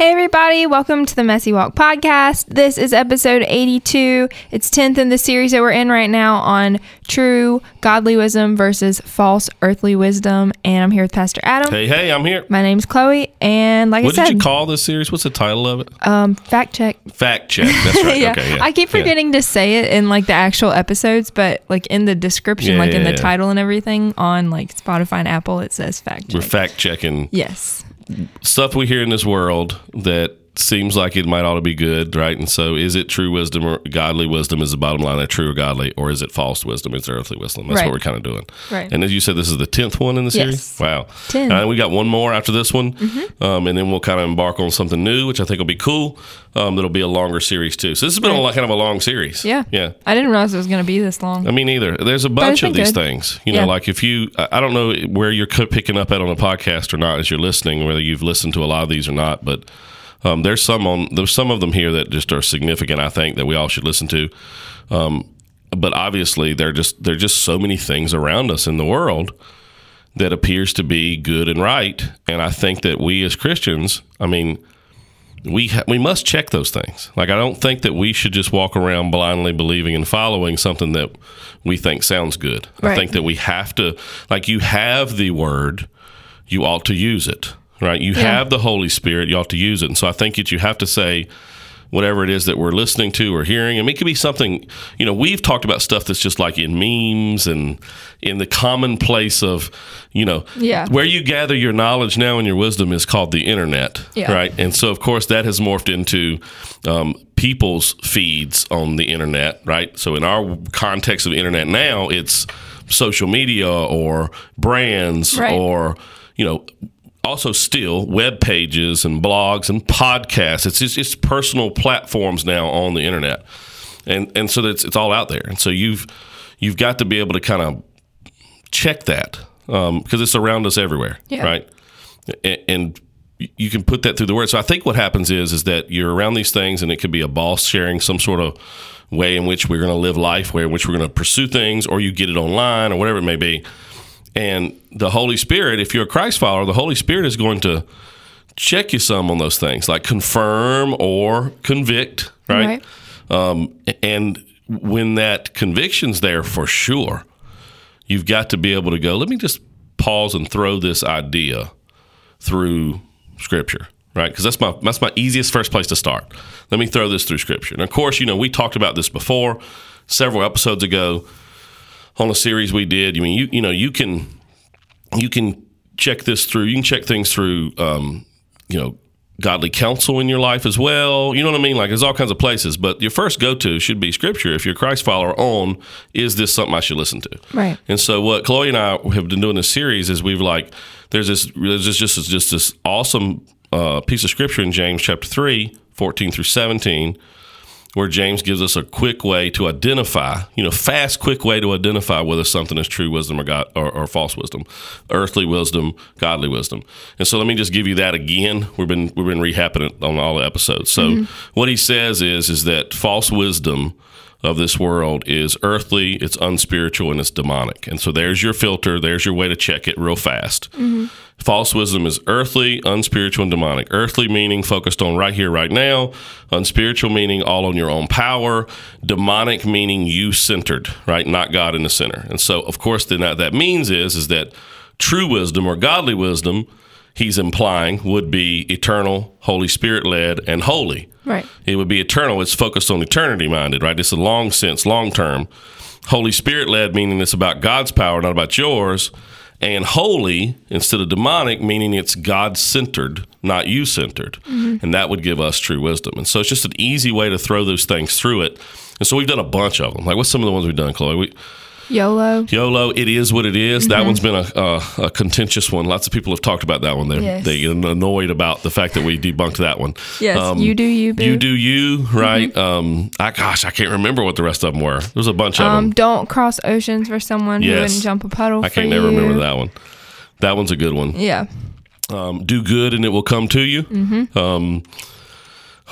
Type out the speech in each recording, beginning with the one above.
Hey, everybody, welcome to the Messy Walk podcast. This is episode 82. It's 10th in the series that we're in right now on true godly wisdom versus false earthly wisdom. And I'm here with Pastor Adam. Hey, hey, I'm here. My name's Chloe. And like What I did you call this series? What's the title of it? um, fact check. Fact check. That's right. yeah. Okay, yeah. I keep Yeah. forgetting to say it in like the actual episodes, but like in the description, Yeah, like in yeah, the title and everything on like Spotify and Apple, it says fact check. We're fact checking yes. Stuff we hear in this world that seems like it might ought to be good, right? And so, is it true wisdom or godly wisdom? Is the bottom line that true or godly, or is it false wisdom? Is earthly wisdom? That's Right. what we're kind of doing. Right. And as you said, this is the tenth one in the series. Wow. 10. And we got one more after this one, Mm-hmm. um, and then we'll kind of embark on something new, which I think will be cool. Um, that'll be a longer series too. So this has been Right. lot, kind of a long series. Yeah. Yeah. I didn't realize it was going to be this long. I mean, either. There's a bunch of these good. things. You know, like if you, I I don't know where you're picking up at on a podcast or not as you're listening, whether you've listened to a lot of these or not, but um, there's some on, there's some of them here that just are significant. I think that we all should listen to. Um, but obviously, there just there are just so many things around us in the world that appears to be good and right, and I think that we as Christians, I mean, we ha- we must check those things. Like I don't think that we should just walk around blindly believing and following something that we think sounds good. I think that we have to like you have the word, you ought to use it. Right? You Yeah. have the Holy Spirit, you ought to use it. And so I think that you have to say whatever it is that we're listening to or hearing. I mean, it could be something, you know, we've talked about stuff that's just like in memes and in the commonplace of, you know, Yeah. where you gather your knowledge now and your wisdom is called the internet, Yeah. right? And so, of course, that has morphed into um, people's feeds on the internet, right? So, in our context of the internet now, it's social media or brands Right. or, you know, also still web pages and blogs and podcasts. It's just it's personal platforms now on the internet, and and so that's it's all out there. And so you've you've got to be able to kind of check that um, because it's around us everywhere, Yeah. right? A- And you can put that through the word. So I think what happens is is that you're around these things, and it could be a boss sharing some sort of way in which we're going to live life, way in which we're going to pursue things, or you get it online, or whatever it may be. And the Holy Spirit, if you're a Christ follower, the Holy Spirit is going to check you some on those things, like confirm or convict, right? Um, and when that conviction's there for sure, you've got to be able to go, let me just pause and throw this idea through scripture, right? Because that's my that's my easiest first place to start. Let me throw this through scripture. And of course, you know, we talked about this before several episodes ago on a series we did. I mean, you you know, you can you can check this through. You can check things through um, you know, godly counsel in your life as well. You know what I mean? Like there's all kinds of places, but your first go to should be scripture. If you're a Christ follower on, is this something I should listen to? Right. And so what Chloe and I have been doing this series is we've like there's this there's just just, just this awesome uh, piece of scripture in James chapter 3, 14 through 17 where James gives us a quick way to identify, you know, fast, quick way to identify whether something is true wisdom or God or, or false wisdom, earthly wisdom, godly wisdom. And so let me just give you that again. We've been we've been rehapping it on all the episodes. So mm-hmm. what he says is is that false wisdom of this world is earthly, it's unspiritual, and it's demonic. And so there's your filter. There's your way to check it real fast. Mm-hmm. False wisdom is earthly, unspiritual, and demonic. Earthly meaning focused on right here, right now. Unspiritual meaning all on your own power. Demonic meaning you centered, right? Not God in the center. And so, of course, then that, that means is is that true wisdom or godly wisdom, he's implying, would be eternal, Holy Spirit led, and holy. Right. It would be eternal. It's focused on eternity minded, right? It's a long sense, long term. Holy Spirit led, meaning it's about God's power, not about yours. And holy instead of demonic, meaning it's God centered, not you centered. Mm-hmm. And that would give us true wisdom. And so it's just an easy way to throw those things through it. And so we've done a bunch of them. Like, what's some of the ones we've done, Chloe? We, YOLO. YOLO, it is what it is. That one's been a, a, a contentious one. Lots of people have talked about that one. They Yes. they get annoyed about the fact that we debunked that one. Yes, you do you, boo. You do you, right? Um, I gosh, I can't remember what the rest of them were. There's a bunch of Um, them. don't cross oceans for someone who Yes. wouldn't jump a puddle. I can't never you. remember that one. That one's a good one. Yeah. Um, do good and it will come to you. Mm-hmm. Um,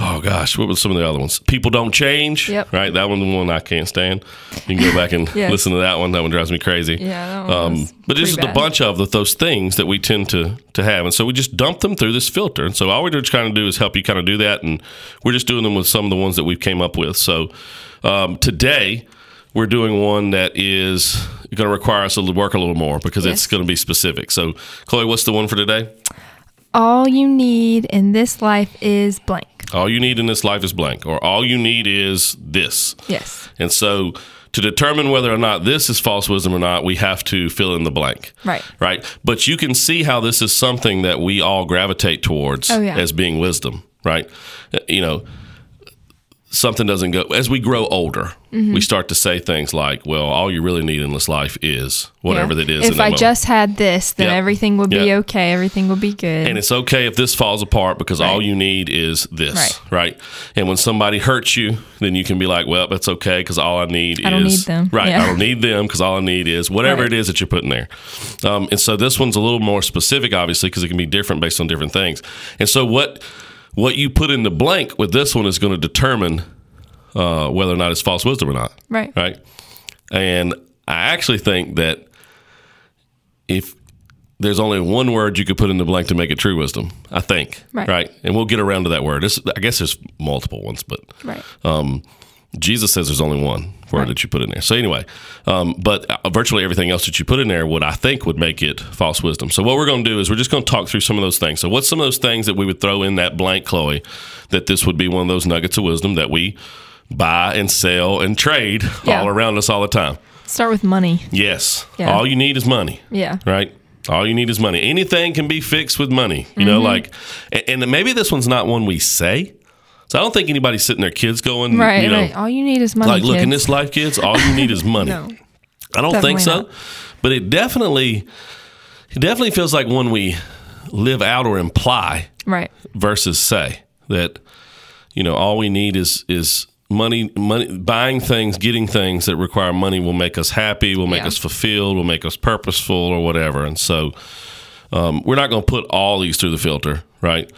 oh gosh, what were some of the other ones? People don't change. Yep. Right, that one's the one I can't stand. You can go back and Yes. listen to that one. That one drives me crazy. Yeah, that one Um, but this is pretty a bunch of the, those things that we tend to to have, and so we just dump them through this filter. And so all we're just kind of do is help you kind of do that, and we're just doing them with some of the ones that we've came up with. So um, today we're doing one that is going to require us to work a little more because Yes. it's going to be specific. So Chloe, what's the one for today? All you need in this life is blank. All you need in this life is blank, or all you need is this. Yes. And so to determine whether or not this is false wisdom or not, we have to fill in the blank. Right. Right. But you can see how this is something that we all gravitate towards Oh, yeah. as being wisdom, right? You know, something doesn't go as we grow older, Mm-hmm. we start to say things like, well, all you really need in this life is whatever Yeah. that is. in If I moment. just had this, then Yep. everything would be Yep. okay. Everything would be good. And it's okay if this falls apart because all you need is this, Right. right. And when somebody hurts you, then you can be like, well, that's okay because all I need I is don't need them. right. Yeah. I don't need them because all I need is whatever Right. it is that you're putting there. Um, and so this one's a little more specific, obviously, because it can be different based on different things. And so what what you put in the blank with this one is going to determine uh, whether or not it's false wisdom or not right. right? And I actually think that if there's only one word you could put in the blank to make it true wisdom, I think, Right. And we'll get around to that word. It's, I guess there's multiple ones, but Right. um, Jesus says there's only one word Right. that you put in there. So anyway, um, but uh, virtually everything else that you put in there would I think would make it false wisdom. So what we're going to do is we're just going to talk through some of those things. So what's some of those things that we would throw in that blank, Chloe, that this would be one of those nuggets of wisdom that we buy and sell and trade Yeah. all around us all the time. Start with money. Yes. Yeah. All you need is money. Yeah. Right? All you need is money. Anything can be fixed with money. You know, like, and maybe this one's not one we say. So I don't think anybody's sitting there, kids going, Right. you know, right. All you need is money. like, look, in this life, kids, all you need is money. No. I don't think so. not. But it definitely, it definitely feels like when we live out or imply Right. versus say that you know all we need is is money money buying things getting things that require money will make us happy will make Yeah. us fulfilled will make us purposeful or whatever and so um, we're not going to put all these through the filter right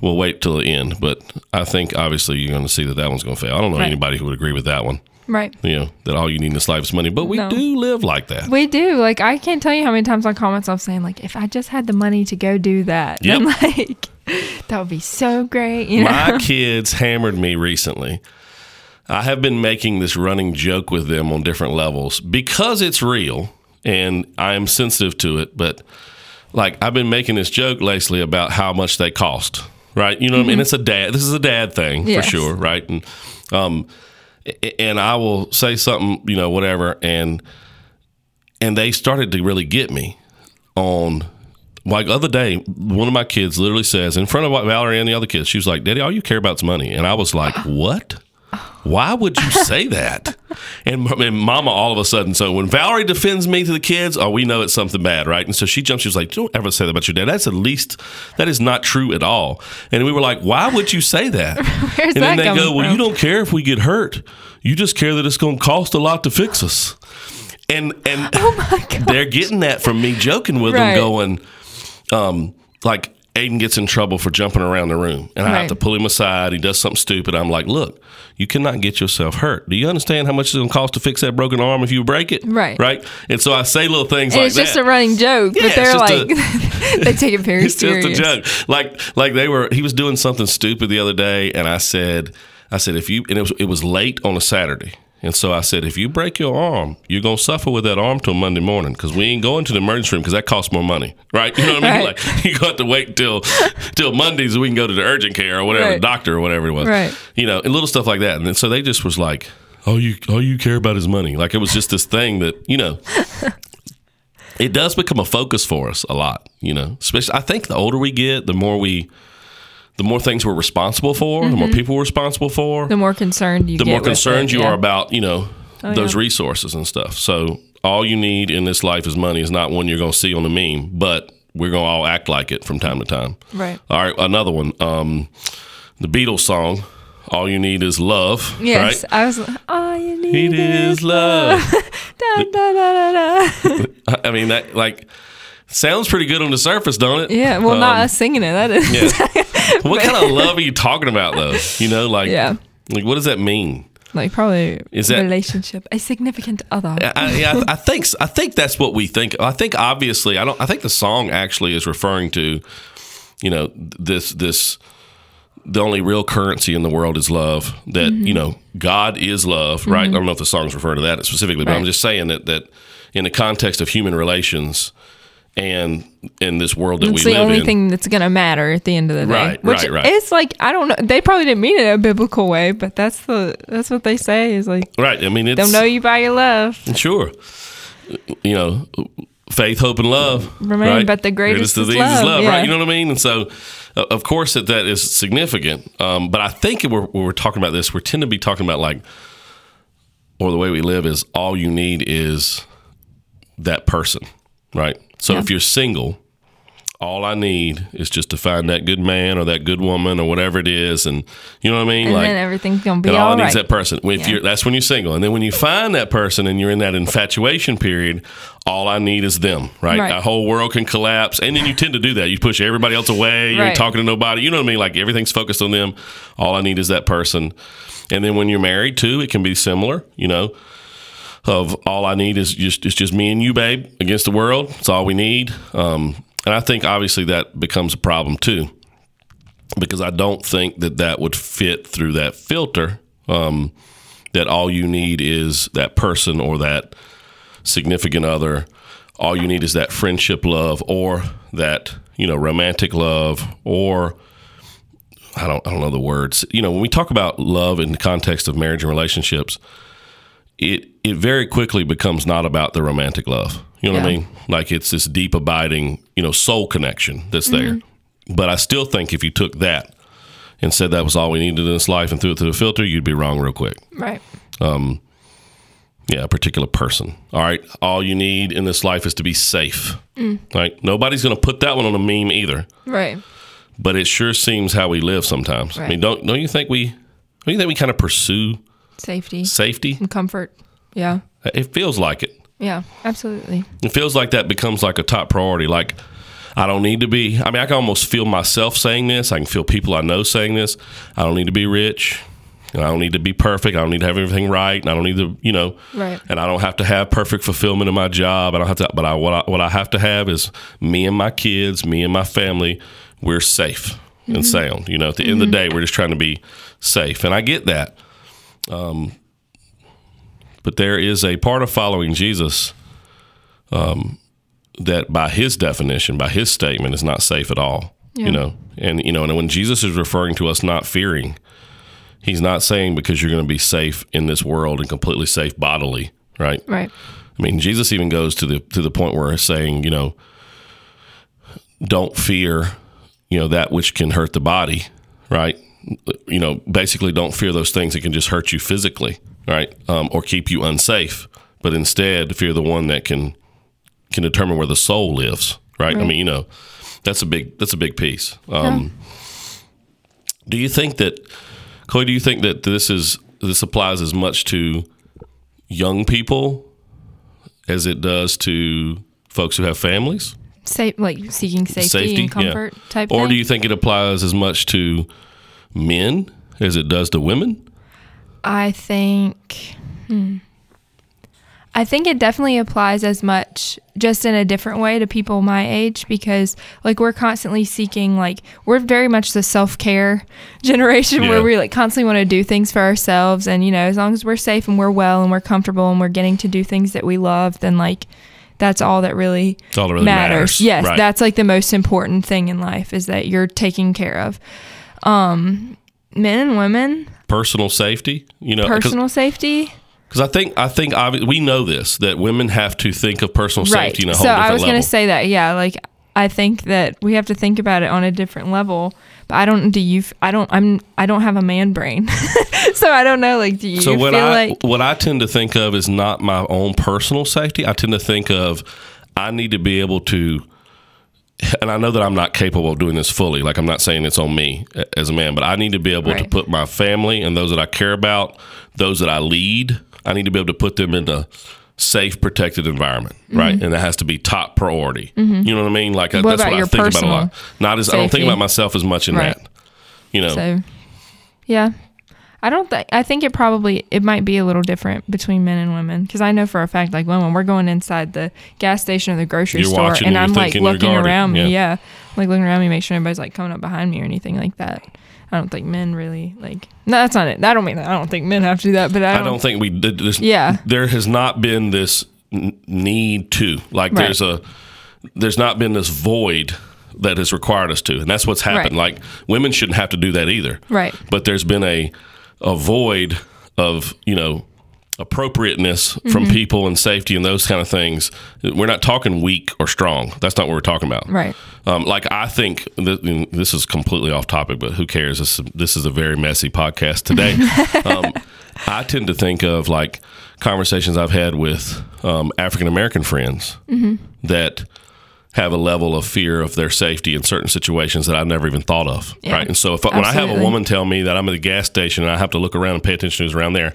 we'll wait till the end but i think obviously you're going to see that that one's going to fail i don't know Right. anybody who would agree with that one Right. you know that all you need in this life is money but we No. do live like that We do. Like I can't tell you how many times on comments I call myself saying like, if I just had the money to go do that, then Yep. like that would be so great. You know. My kids hammered me recently. I have been making this running joke with them on different levels because it's real and I am sensitive to it. But like I've been making this joke lately about how much they cost, right? You know what I mean? It's a dad. This is a dad thing Mm-hmm. Yes. for sure, right? And um, and I will say something, you know, whatever, and and they started to really get me on like the other day, one of my kids literally says in front of Valerie and the other kids, she was like, "Daddy, all you care about is money," and I was like, "What? Why would you say that?" And, and Mama, all of a sudden, so when Valerie defends me to the kids, oh, we know it's something bad, right? And so she jumps. She was like, "Don't ever say that about your dad. That's at least that is not true at all." And we were like, "Why would you say that?" Where's and then that they go, "Well, from? you don't care if we get hurt. You just care that it's going to cost a lot to fix us." And and oh they're getting that from me joking with Right. them, going, um, like Aiden gets in trouble for jumping around the room, and I have to pull him aside. He does something stupid. I'm like, look, you cannot get yourself hurt. Do you understand how much it's going to cost to fix that broken arm if you break it? Right. Right. And so I say little things And like it's just that. a running joke, Yeah, but they're just like they take it very it's serious. just a joke. Like like they were. He was doing something stupid the other day, and I said, I said if you and it was it was late on a Saturday. And so I said, if you break your arm, you're gonna suffer with that arm till Monday morning because we ain't going to the emergency room because that costs more money, right? You know what I mean? Right. Like you got to wait till till Mondays so we can go to the urgent care or whatever, Right. doctor or whatever it was, Right. You know, and little stuff like that. And then, so they just was like, all you all you care about is money. Like it was just this thing that you know. It does become a focus for us a lot, you know. Especially, I think the older we get, the more we, the more things we're responsible for, the more people we're responsible for, Mm-hmm. The more concerned you the more concerned it, you yeah. are about you know Oh, those yeah. resources and stuff so all you need in this life is money is not one you're going to see on the meme, but we're going to all act like it from time to time. Right. All right, another one. Um, the Beatles song, All You Need Is Love. Yes, Right? I was. All you need, Need is is love. Da, da, da, da, da. I mean, that like sounds pretty good on the surface, don't it? Yeah, well, not Um, us singing it. That is. Yeah. what kind of love are you talking about, though? You know, like, Yeah. like what does that mean? Like probably Is that- relationship, a significant other. I, I, yeah, I think I think that's what we think. I think obviously, I don't. I think the song actually is referring to, you know, this this. The only real currency in the world is love. That Mm-hmm. you know, God is love, right? I don't know if the song's referring to that specifically, but I'm just saying that that in the context of human relations and in this world that It's we the only in, thing that's gonna matter at the end of the day. Right, Which right, right. is like I don't know. They probably didn't mean it in a biblical way, but that's the that's what they say is like right? I mean, it's they'll know you by your love. Sure. You know, faith, hope, and love. Remain, right? but the greatest is disease love, yeah. right? You know what I mean? And so, uh, of course, that that is significant. Um, but I think we're, when we're talking about this, we tend to be talking about like, or the way we live is all you need is that person, right? So Yeah. if you're single, all I need is just to find that good man or that good woman or whatever it is, and you know what I mean? And then everything's gonna be and all all I need right. is that person. If Yeah. you're, that's when you're single, and then when you find that person and you're in that infatuation period, all I need is them. Right? Right. The whole world can collapse, and then you tend to do that. You push everybody else away. You're Right. talking to nobody. You know what I mean? Like everything's focused on them. All I need is that person. And then when you're married too, it can be similar. You know, of all I need is just it's just me and you, babe, against the world. It's all we need. Um, and I think obviously that becomes a problem too because I don't think that that would fit through that filter. Um, that all you need is that person or that significant other. All you need is that friendship love or that you know romantic love or I don't I don't know the words. You know when we talk about love in the context of marriage and relationships, it it very quickly becomes not about the romantic love. You know what I mean? Like it's this deep abiding, you know, soul connection that's there. But I still think if you took that and said that was all we needed in this life and threw it through the filter, you'd be wrong real quick. right. Um Yeah, a particular person. All right. All you need in this life is to be safe. Right? Nobody's going to put that one on a meme either. Right. But it sure seems how we live sometimes. I mean, don't don't you think we don't you think we kind of pursue Safety safety? and comfort. Yeah. It feels like it. Yeah. Absolutely. It feels like that becomes like a top priority. Like, I don't need to be, I mean, I can almost feel myself saying this. I can feel people I know saying this. I don't need to be rich. And I don't need to be perfect. I don't need to have everything right. And I don't need to, you know, Right. and I don't have to have perfect fulfillment in my job. I don't have to, but I, what I, what I have to have is me and my kids, me and my family, we're safe and mm-hmm. sound. You know, at the end of the mm-hmm. day, we're just trying to be safe. And I get that. Um, but there is a part of following Jesus um, that by his definition, by his statement, is not safe at all. Yeah. You know, and you know, and when Jesus is referring to us not fearing, he's not saying because you're going to be safe in this world and completely safe bodily, right? Right. I mean, Jesus even goes to the to the point where he's saying, you know, don't fear, you know, that which can hurt the body, right? You know, basically, don't fear those things that can just hurt you physically, right, um, or keep you unsafe. But instead, fear the one that can can determine where the soul lives, right? I mean, you know, that's a big that's a big piece. Um, Do you think that, Chloe? Do you think that this is this applies as much to young people as it does to folks who have families? Safe, like seeking safety, and comfort yeah. type Or thing. Or do you think it applies as much to men as it does to women? I think, hmm. I think it definitely applies as much, just in a different way to people my age because, like, we're constantly seeking, like, we're very much the self care generation Yeah. where we like constantly want to do things for ourselves, and you know, as long as we're safe and we're well and we're comfortable and we're getting to do things that we love, then like. That's all that really, all that really matters. Yes, Right. that's like the most important thing in life is that you're taken care of. Um, men and women, Personal safety, you know, personal safety. because I think I think we know this that women have to think of personal safety in a whole so I was going to say that. Yeah, like I think that we have to think about it on a different level. But I don't. Do you? f- I don't. I'm. I don't have a man brain, so I don't know. Like, do you So feel what I like? what I tend to think of is not my own personal safety. I tend to think of I need to be able to and I know that I'm not capable of doing this fully. Like I'm not saying it's on me as a man, but I need to be able to put my family and those that I care about, those that I lead, I need to be able to put them in a safe, protected environment, Mm-hmm. right? And that has to be top priority. You know what I mean? Like What that's what I think about a lot. Not as I don't think about myself as much in Right. that. You know, So, yeah, I don't think. I think it probably it might be a little different between men and women because I know for a fact, like women, we're going inside the gas station or the grocery You're store, and and I'm like looking around me, Yeah. yeah, like looking around me, make sure nobody's like coming up behind me or anything like that. I don't think men really like. No, that's not it. I don't mean that. I don't think men have to do that, but I I don't. don't think we did this. Yeah. There has not been this need to. Like Right. there's a there's not been this void that has required us to. And that's what's happened. Right. Like women shouldn't have to do that either. Right. But there's been a a void of, you know, appropriateness from Mm-hmm. people and safety and those kind of things. We're not talking weak or strong. That's not what we're talking about. Right. Um, like I think th- this is completely off topic, but who cares? This this is a very messy podcast today. um, I tend to think of like conversations I've had with um, African American friends Mm-hmm. that have a level of fear of their safety in certain situations that I've never even thought of. Yeah. Right, and so if when I have a woman tell me that I'm at a gas station and I have to look around and pay attention to who's around there.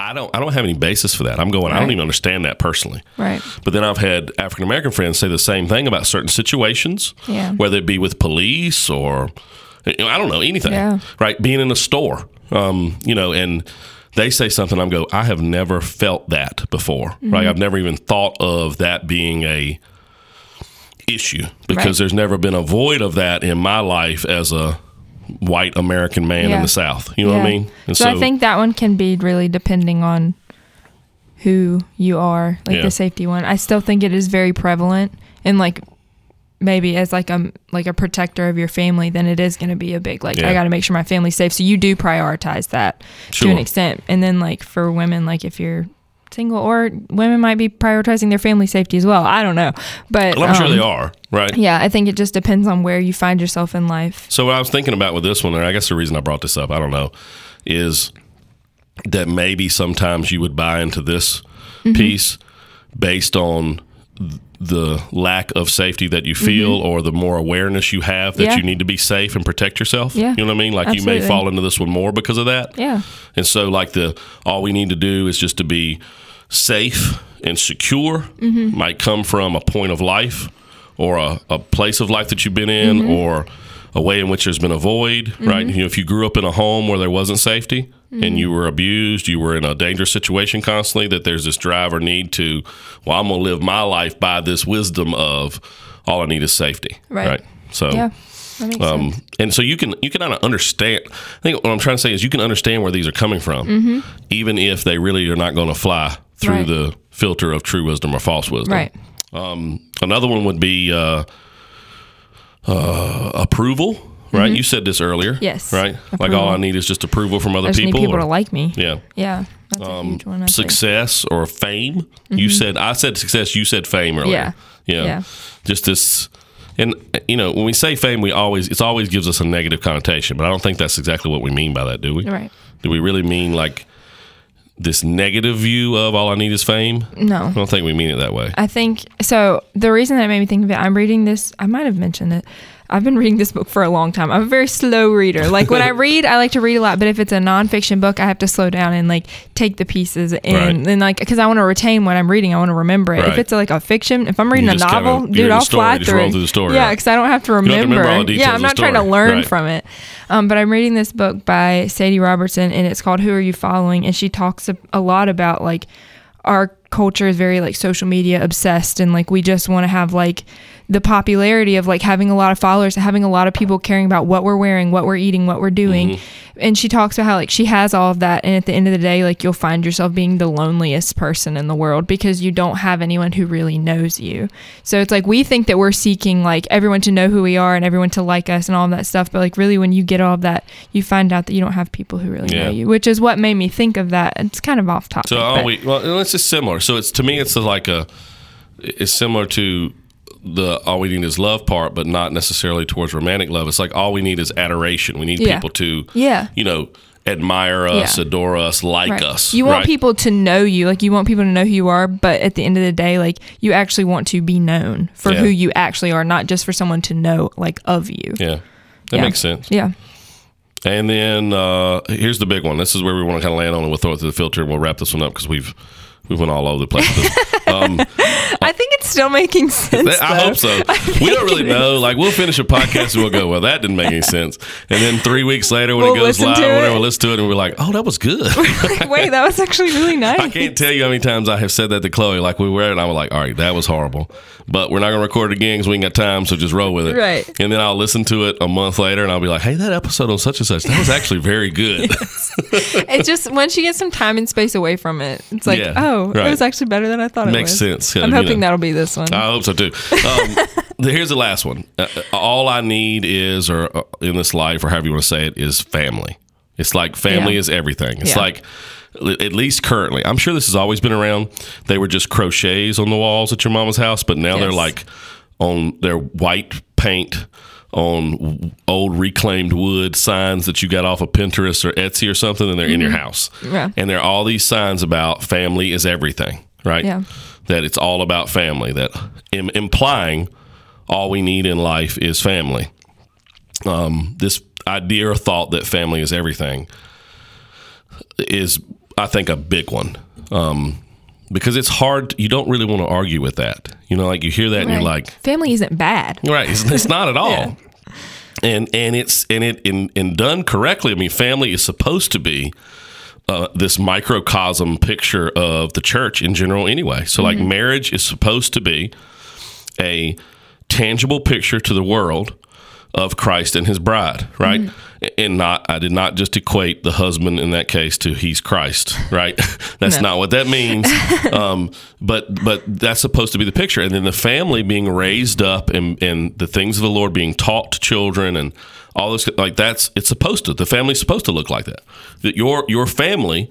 I don't. I don't have any basis for that. I'm going. I don't even understand that personally. Right. But then I've had African American friends say the same thing about certain situations, Yeah. whether it be with police or I don't know anything, Yeah. right? Being in a store, um, you know, and they say something. I'm go. I have never felt that before, Mm-hmm. right? I've never even thought of that being a issue because Right. there's never been a void of that in my life as a white American man in the South. You know what I mean? And so, I think that one can be really depending on who you are, like Yeah. the safety one. I still think it is very prevalent and like maybe as like a like a protector of your family, then it is going to be a big like Yeah. I got to make sure my family's safe. So you do prioritize that to an extent. And then like for women, like if you're single or women might be prioritizing their family safety as well. I don't know, but Well, I'm sure um, they are, right? Yeah, I think it just depends on where you find yourself in life. So what I was thinking about with this one, and I guess the reason I brought this up, I don't know, is that maybe sometimes you would buy into this Mm-hmm. piece based on the lack of safety that you feel or the more awareness you have that Mm-hmm. Yeah. you need to be safe and protect yourself. Yeah. You know what I mean? Like you may fall into this one more because of that. Yeah. And so like the all we need to do is just to be safe and secure Mm-hmm. might come from a point of life or a, a place of life that you've been in Mm-hmm. or a way in which there's been a void, right? You know, if you grew up in a home where there wasn't safety Mm-hmm. and you were abused, you were in a dangerous situation constantly, that there's this drive or need to, well, I'm going to live my life by this wisdom of all I need is safety. Right. right? So, Yeah. Um, and so you can you can kind of understand. I think what I'm trying to say is you can understand where these are coming from, even if they really are not going to fly through Mm-hmm. Right. the filter of true wisdom or false wisdom. Right. Um, another one would be uh, uh, approval. Right. You said this earlier. Mm-hmm. Yes. Right. Like all I need is just approval from other I just people. need people or- to like me. yeah. Yeah, that's a huge one. I think. Success or fame. You said I said success. You said fame earlier. Yeah. Yeah. Yeah. Just this. And you know, when we say fame, we always it's always gives us a negative connotation, but I don't think that's exactly what we mean by that, do we? Right. Do we really mean like this negative view of all I need is fame? No. I don't think we mean it that way. I think so. The reason that made me think of it, I'm reading this. I might have mentioned it. I've been reading this book for a long time. I'm a very slow reader. Like when I read, I like to read a lot, but if it's a nonfiction book, I have to slow down and like take the pieces in, Right. and like because I want to retain what I'm reading. I want to remember it. If Right. it's like a fiction, if I'm reading a just kinda- novel, dude, I'll story, fly through. through story, Yeah, right. because I don't have to don't have remember. to remember yeah, I'm not trying to learn from it. Um, but I'm reading this book by Sadie Robertson, and it's called "Who Are You Following?" And she talks a, a lot about like our culture is very like social media obsessed and like we just want to have like the popularity of like having a lot of followers having a lot of people caring about what we're wearing what we're eating what we're doing Mm-hmm. and she talks about how like she has all of that and at the end of the day like you'll find yourself being the loneliest person in the world because you don't have anyone who really knows you so it's like we think that we're seeking like everyone to know who we are and everyone to like us and all of that stuff but like really when you get all of that you find out that you don't have people who really Yeah. know you which is what made me think of that it's kind of off topic So all we well, it's just similar. So it's to me, it's like a, it's similar to the all we need is love part, but not necessarily towards romantic love. It's like all we need is adoration. We need Yeah. people to, Yeah. you know, admire us, Yeah. adore us, like Right. us. You want right? people to know you, like you want people to know who you are, but at the end of the day, like you actually want to be known for Yeah. who you actually are, not just for someone to know like of you. Yeah, that Yeah. makes sense. Yeah. And then uh, here's the big one. This is where we want to kind of land on, and we'll throw it through the filter, and we'll wrap this one up because we've we went all over the place. um, I think still making sense. I hope so. We don't really know. Like we'll finish a podcast and we'll go, well, that didn't make any sense. And then three weeks later, when We'll it goes live, whatever, we'll listen to it, and we're like, oh, that was good. Like, Wait, that was actually really nice. I can't tell you how many times I have said that to Chloe. Like we were at it, and I was like, all right, that was horrible. But we're not going to record it again because we ain't got time, so just roll with it. Right. And then I'll listen to it a month later, and I'll be like, hey, that episode on such and such, that was actually very good. It's just once you get some time and space away from it, it's like, Yeah, oh, right. it was actually better than I thought it Makes was. sense, I'm hoping know. that'll be this one. I hope so too. Um, here's the last one. Uh, all I need is, or uh, in this life, or however you want to say it, is family. It's like family Yeah. is everything. It's Yeah. like, at least currently, I'm sure this has always been around. They were just crochets on the walls at your mama's house, but now they're like on their white paint on old reclaimed wood signs that you got off of Pinterest or Etsy or something, and they're in your house. Mm-hmm. Yeah. And there are all these signs about family is everything, right? Yeah. That it's all about family. That Im- implying all we need in life is family. Um, this idea or thought that family is everything is, I think, a big one. Um, because it's hard. You don't really want to argue with that. You know, like you hear that and you're like, family isn't bad. Right. It's, it's not at all. Yeah. And and it's and it in, in done correctly. I mean, family is supposed to be uh, this microcosm picture of the church in general, anyway. So, like, marriage is supposed to be a tangible picture to the world of Christ and His bride, right? And not, I did not just equate the husband in that case to he's Christ, right? That's No. not what that means. um, but but that's supposed to be the picture, and then the family being raised up and and the things of the Lord being taught to children and all this like that's it's supposed to the family's supposed to look like that. That your your family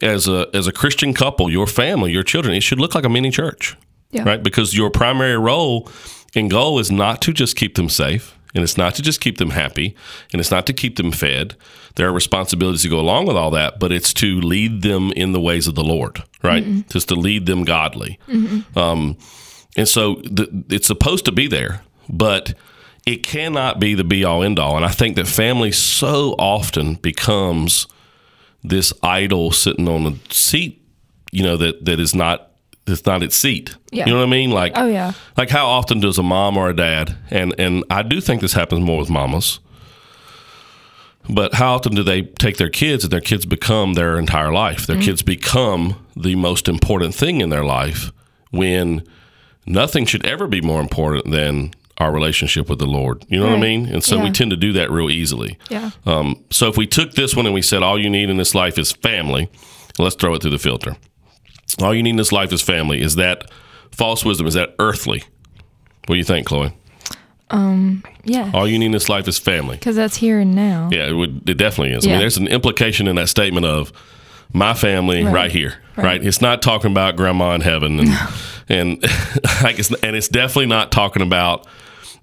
as a as a Christian couple, your family, your children, it should look like a mini church, Yeah. right? Because your primary role and goal is not to just keep them safe, and it's not to just keep them happy, and it's not to keep them fed. There are responsibilities to go along with all that, but it's to lead them in the ways of the Lord, right? Just to lead them godly. Um, and so the, it's supposed to be there, but it cannot be the be all end all. And I think that family so often becomes this idol sitting on a seat, you know, that, that is not it's not its seat. Yeah. You know what I mean? Like Oh, yeah. Like how often does a mom or a dad and and I do think this happens more with mamas. But how often do they take their kids and their kids become their entire life? Their mm-hmm. kids become the most important thing in their life when nothing should ever be more important than our relationship with the Lord. You know what I mean? And so we tend to do that real easily. Yeah. Um, so if we took this one and we said all you need in this life is family, let's throw it through the filter. All you need in this life is family. Is that false wisdom? Is that earthly? What do you think, Chloe? Um, yeah. All you need in this life is family. Because that's here and now. Yeah, it would. It definitely is. I mean, there's an implication in that statement of my family right, Right. here, right. Right. It's not talking about grandma in heaven, and and like it's, and it's definitely not talking about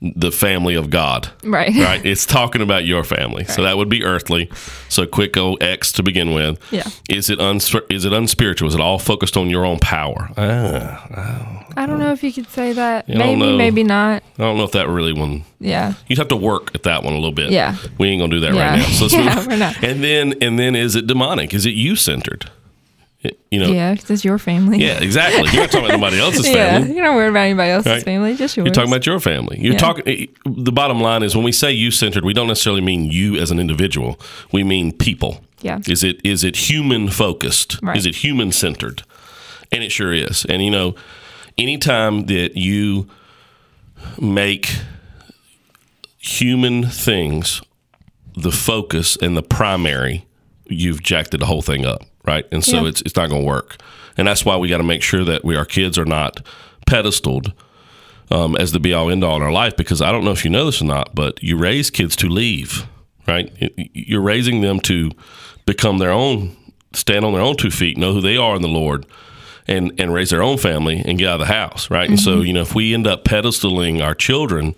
the family of God. Right. Right. It's talking about your family. So that would be earthly. So quick old X to begin with. Yeah. Is it uns- is it unspiritual? Is it all focused on your own power? Ah, I don't know if you could say that. Don't maybe, maybe not. I don't know if that really one. Yeah. You'd have to work at that one a little bit. Yeah. We ain't gonna do that Yeah. right now. So Yeah, move. we're not. And then and then is it demonic? Is it you centered? You know. Yeah. 'cause it's your family. Yeah, exactly. You're not talking about anybody else's family. Yeah. You're not worried about anybody else's Right. family, just yours. You're talking about your family. You're Yeah. talking. Eh, the bottom line is when we say you centered, we don't necessarily mean you as an individual. We mean people. Yeah. Is it is it human focused? Right. Is it human centered? And it sure is. And you know, anytime that you make human things the focus and the primary, you've jacked the whole thing up, right? And so Yeah. it's it's not going to work. And that's why we got to make sure that we our kids are not pedestaled um, as the be all end all in our life. Because I don't know if you know this or not, but you raise kids to leave, right? You're raising them to become their own, stand on their own two feet, know who they are in the Lord, and and raise their own family and get out of the house, right? And so you know, if we end up pedestaling our children,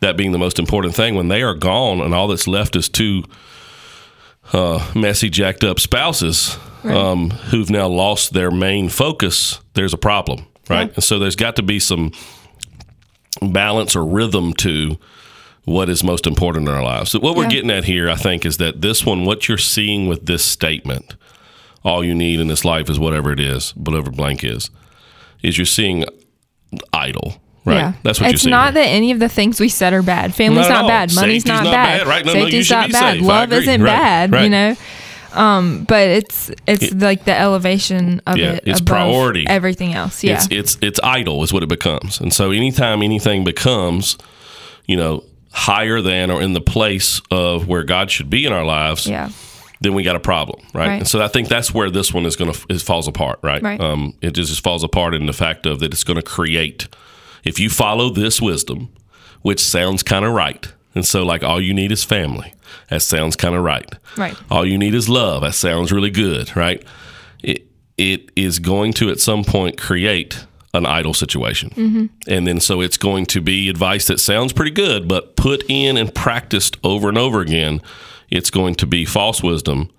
that being the most important thing, when they are gone and all that's left is two uh, messy, jacked up spouses um, who've now lost their main focus, there's a problem, right? Yeah. And so there's got to be some balance or rhythm to what is most important in our lives. So what we're Yeah. getting at here, I think, is that this one, what you're seeing with this statement, all you need in this life is whatever it is, whatever blank is, is you're seeing idol, right? Yeah. That's what it's not that any of the things we said are bad. Family's Not not, bad. Money's not, not bad. bad. Right. No, no, Safety's should not bad. safe. Love isn't Right. bad, you know. Um, but it's it's like the elevation of Yeah, it. it's priority. Everything else. Yeah. It's it's it's idol is what it becomes. And so anytime anything becomes, you know, higher than or in the place of where God should be in our lives, yeah. then we got a problem, right? Right. And so I think that's where this one is going to it falls apart, right? Right. Um, it just, just falls apart in the fact of that it's going to create. If you follow this wisdom, which sounds kind of right, and so like all you need is family, that sounds kind of right. Right. All you need is love. That sounds really good, right? It it is going to at some point create an idol situation, mm-hmm. and then so it's going to be advice that sounds pretty good, but put in and practiced over and over again, it's going to be false wisdom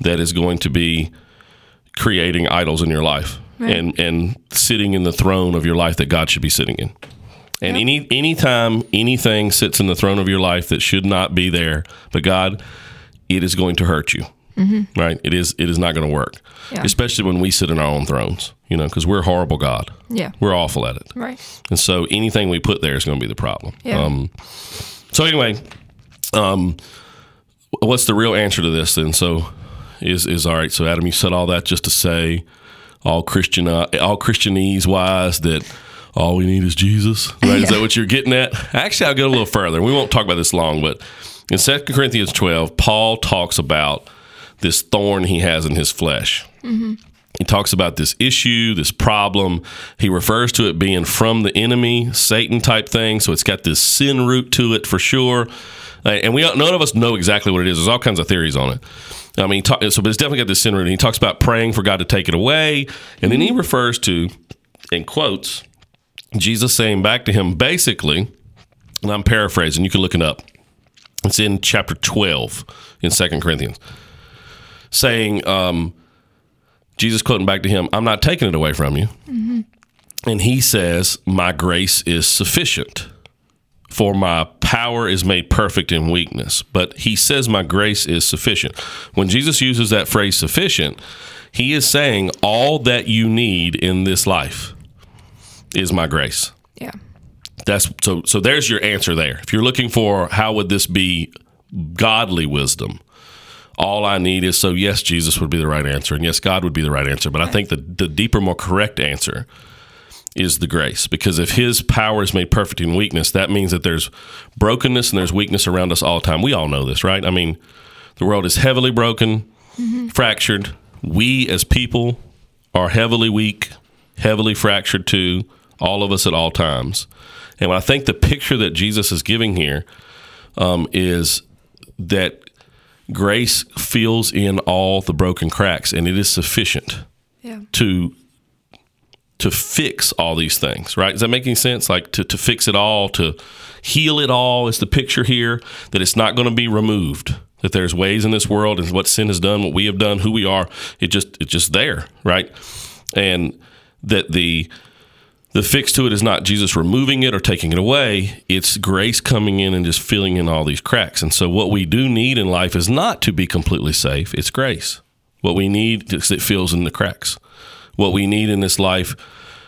that is going to be creating idols in your life and and sitting in the throne of your life that God should be sitting in. And any anytime anything sits in the throne of your life that should not be there, but God, it is going to hurt you. Right? It is it is not going to work. Yeah. Especially when we sit in our own thrones, you know, because we're horrible God. Yeah. We're awful at it. Right. And so anything we put there is going to be the problem. Yeah. Um, so anyway, um, what's the real answer to this then? So is is all right. So Adam, you said all that just to say all Christian uh, all Christianese wise that all we need is Jesus. Right? Is that what you're getting at? Actually, I'll go a little further. We won't talk about this long, but in 2 Corinthians 12, Paul talks about this thorn he has in his flesh. He talks about this issue, this problem. He refers to it being from the enemy, Satan type thing. So it's got this sin root to it for sure. Uh, And we none of us know exactly what it is. There's all kinds of theories on it. I mean, talk, so but it's definitely got this sin root. And he talks about praying for God to take it away, and then he refers to, in quotes, Jesus saying back to him, basically, and I'm paraphrasing. You can look it up. It's in chapter 12 in Second Corinthians, saying, um, Jesus quoting back to him, I'm not taking it away from you. And he says, My grace is sufficient, for my power is made perfect in weakness. But he says, My grace is sufficient. When Jesus uses that phrase sufficient, he is saying, All that you need in this life is my grace. Yeah. That's so so there's your answer there. If you're looking for how would this be godly wisdom, all I need is so yes, Jesus would be the right answer, and yes, God would be the right answer. But I think the the deeper, more correct answer is the grace. Because if his power is made perfect in weakness, that means that there's brokenness and there's weakness around us all the time. We all know this, right? I mean, the world is heavily broken, fractured. We as people are heavily weak, heavily fractured too, all of us at all times. And I think the picture that Jesus is giving here um, is that grace fills in all the broken cracks, and it is sufficient Yeah. to to fix all these things, right? Is that making sense? Like to, to fix it all, to heal it all is the picture here, that it's not going to be removed. That there's ways in this world and what sin has done, what we have done, who we are, it just it's just there, right? And that the the fix to it is not Jesus removing it or taking it away. It's grace coming in and just filling in all these cracks. And so, what we do need in life is not to be completely safe, it's grace. What we need is it fills in the cracks. What we need in this life,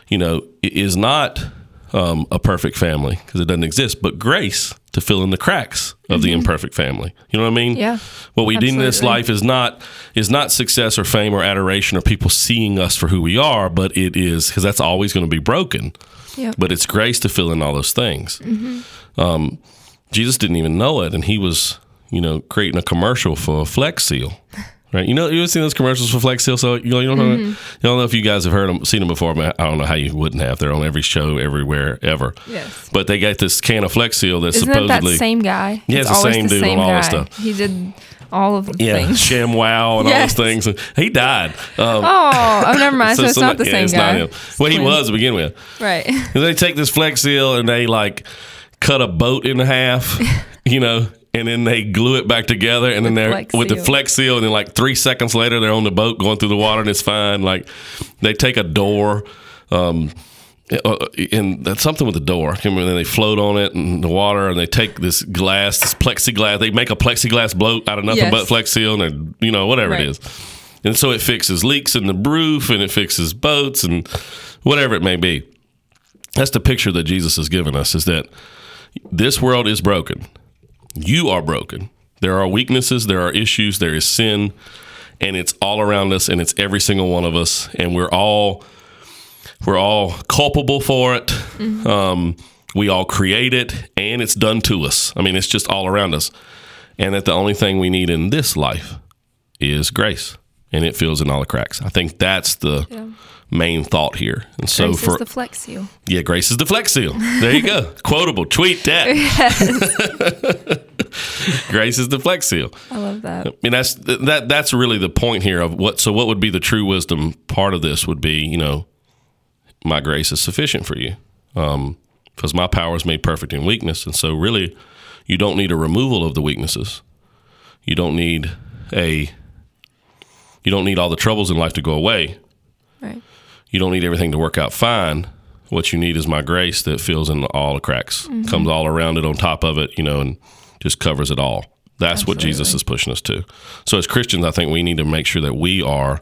you know, is not um, a perfect family because it doesn't exist, but grace to fill in the cracks of the imperfect family. You know what I mean? Yeah, What we need in this life is not is not success or fame or adoration or people seeing us for who we are, but it is because that's always going to be broken. Yeah. But it's grace to fill in all those things. Um, Jesus didn't even know it, and he was, you know, creating a commercial for Flex Seal. Right, you know, you ever seen those commercials for Flex Seal? So you, know, you don't know, you don't know if you guys have heard them, seen them before. But I don't know how you wouldn't have. They're on every show, everywhere, ever. Yes. But they got this can of Flex Seal that's Isn't supposedly that same guy? Yeah, it's the same dude on all that stuff. He did all of the Yeah, things. ShamWow and Yes. all those things. He died. Um, Oh, oh, never mind. So, it's not the yeah, same it's guy. not him. Well, he Twins. was to begin with. Right. And they take this Flex Seal and they like cut a boat in half, you know, and then they glue it back together. And then they're Flex with the Flex Seal. And then like three seconds later, they're on the boat going through the water and it's fine. Like they take a door. Um, uh, and that's something with the door. I. Then they float on it in the water, and they take this glass, this plexiglass. They make a plexiglass boat out of nothing Yes. but Flex Seal, and you know whatever Right. it is. And so it fixes leaks in the roof, and it fixes boats, and whatever it may be. That's the picture that Jesus has given us: is that this world is broken. You are broken. There are weaknesses. There are issues. There is sin, and it's all around us, and it's every single one of us, and we're all we're all culpable for it. Um, we all create it, and it's done to us. I mean, it's just all around us. And that the only thing we need in this life is grace, and it fills in all the cracks. I think that's the main thought here. And so Grace for is the flex seal. yeah, grace is the flex seal. There you go. Quotable. Tweet that. grace is the flex seal. I love that. I mean, that's that. That's really the point here of what. So, what would be the true wisdom part of this? Would be, you know, my grace is sufficient for you, um, because my power is made perfect in weakness, and so really, you don't need a removal of the weaknesses. You don't need a. You don't need all the troubles in life to go away. Right. You don't need everything to work out fine. What you need is my grace that fills in all the cracks, mm-hmm. comes all around it, on top of it, you know, and just covers it all. That's what Jesus is pushing us to. So, as Christians, I think we need to make sure that we are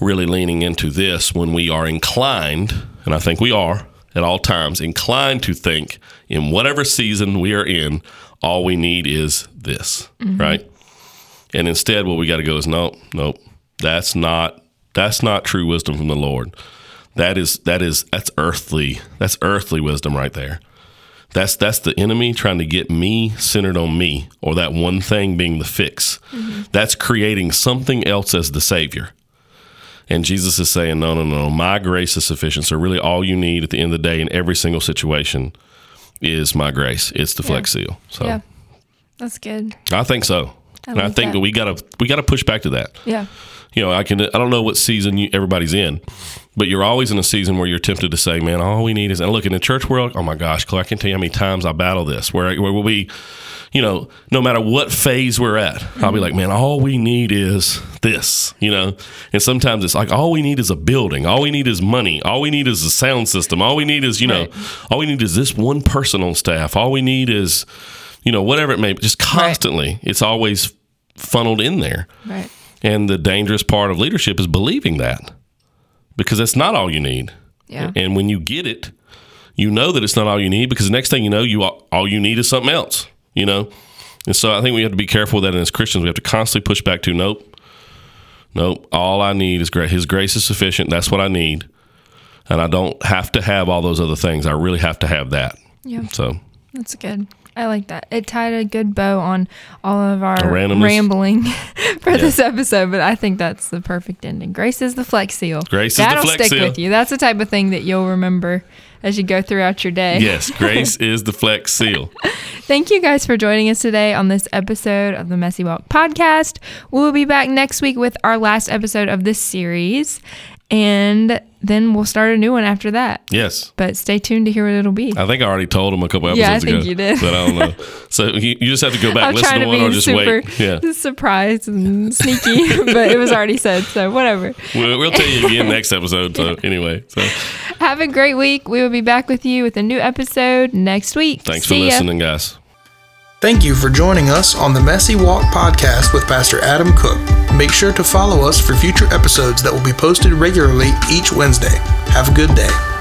really leaning into this when we are inclined, and I think we are at all times, inclined to think in whatever season we are in, all we need is this, mm-hmm. right? And instead, what we got to go is nope, nope. That's not that's not true wisdom from the Lord. That is that is that's earthly. That's earthly wisdom right there. That's that's the enemy trying to get me centered on me, or that one thing being the fix. Mm-hmm. That's creating something else as the savior. And Jesus is saying, no, no, no, my grace is sufficient. So really, all you need at the end of the day in every single situation is my grace. It's the flex seal. So Yeah. That's good. I think so. I like think that. we gotta we gotta push back to that Yeah. You know, I can I don't know what season you, everybody's in, but you're always in a season where you're tempted to say, "Man, all we need is." And look in the church world, oh my gosh, Clay, I can tell you how many times I battle this. Where where we'll be, you know, no matter what phase we're at, I'll be like, "Man, all we need is this," you know. And sometimes it's like, all we need is a building, all we need is money, all we need is a sound system, all we need is, you know, Right. all we need is this one person on staff, all we need is, you know, whatever it may be. Just constantly, it's always funneled in there. Right. And the dangerous part of leadership is believing that because that's not all you need. Yeah. And when you get it, you know that it's not all you need because the next thing you know, you all you need is something else, you know? And so I think we have to be careful with that and as Christians. We have to constantly push back to nope, nope, all I need is grace. His grace is sufficient. That's what I need. And I don't have to have all those other things. I really have to have that. Yeah. So That's good. I like that. It tied a good bow on all of our randomness. rambling for this episode, but I think that's the perfect ending. Grace is the flex seal. Grace is the That'll flex stick seal. with you. That's the type of thing that you'll remember as you go throughout your day. yes, grace is the flex seal. Thank you guys for joining us today on this episode of the Messy Walk podcast. We'll be back next week with our last episode of this series, and then we'll start a new one after that. Yes. But stay tuned to hear what it'll be. I think I already told him a couple episodes Yeah, I ago. think you did. But I don't know. So you, you just have to go back, I'm listen to one, or just super wait. Yeah, surprised and sneaky, but it was already said, so whatever. we'll, we'll tell you again next episode. So anyway, so Have a great week. We will be back with you with a new episode next week. thanks See for ya. listening, guys. Thank you for joining us on the Messy Walk podcast with Pastor Adam Cook. Make sure to follow us for future episodes that will be posted regularly each Wednesday. Have a good day.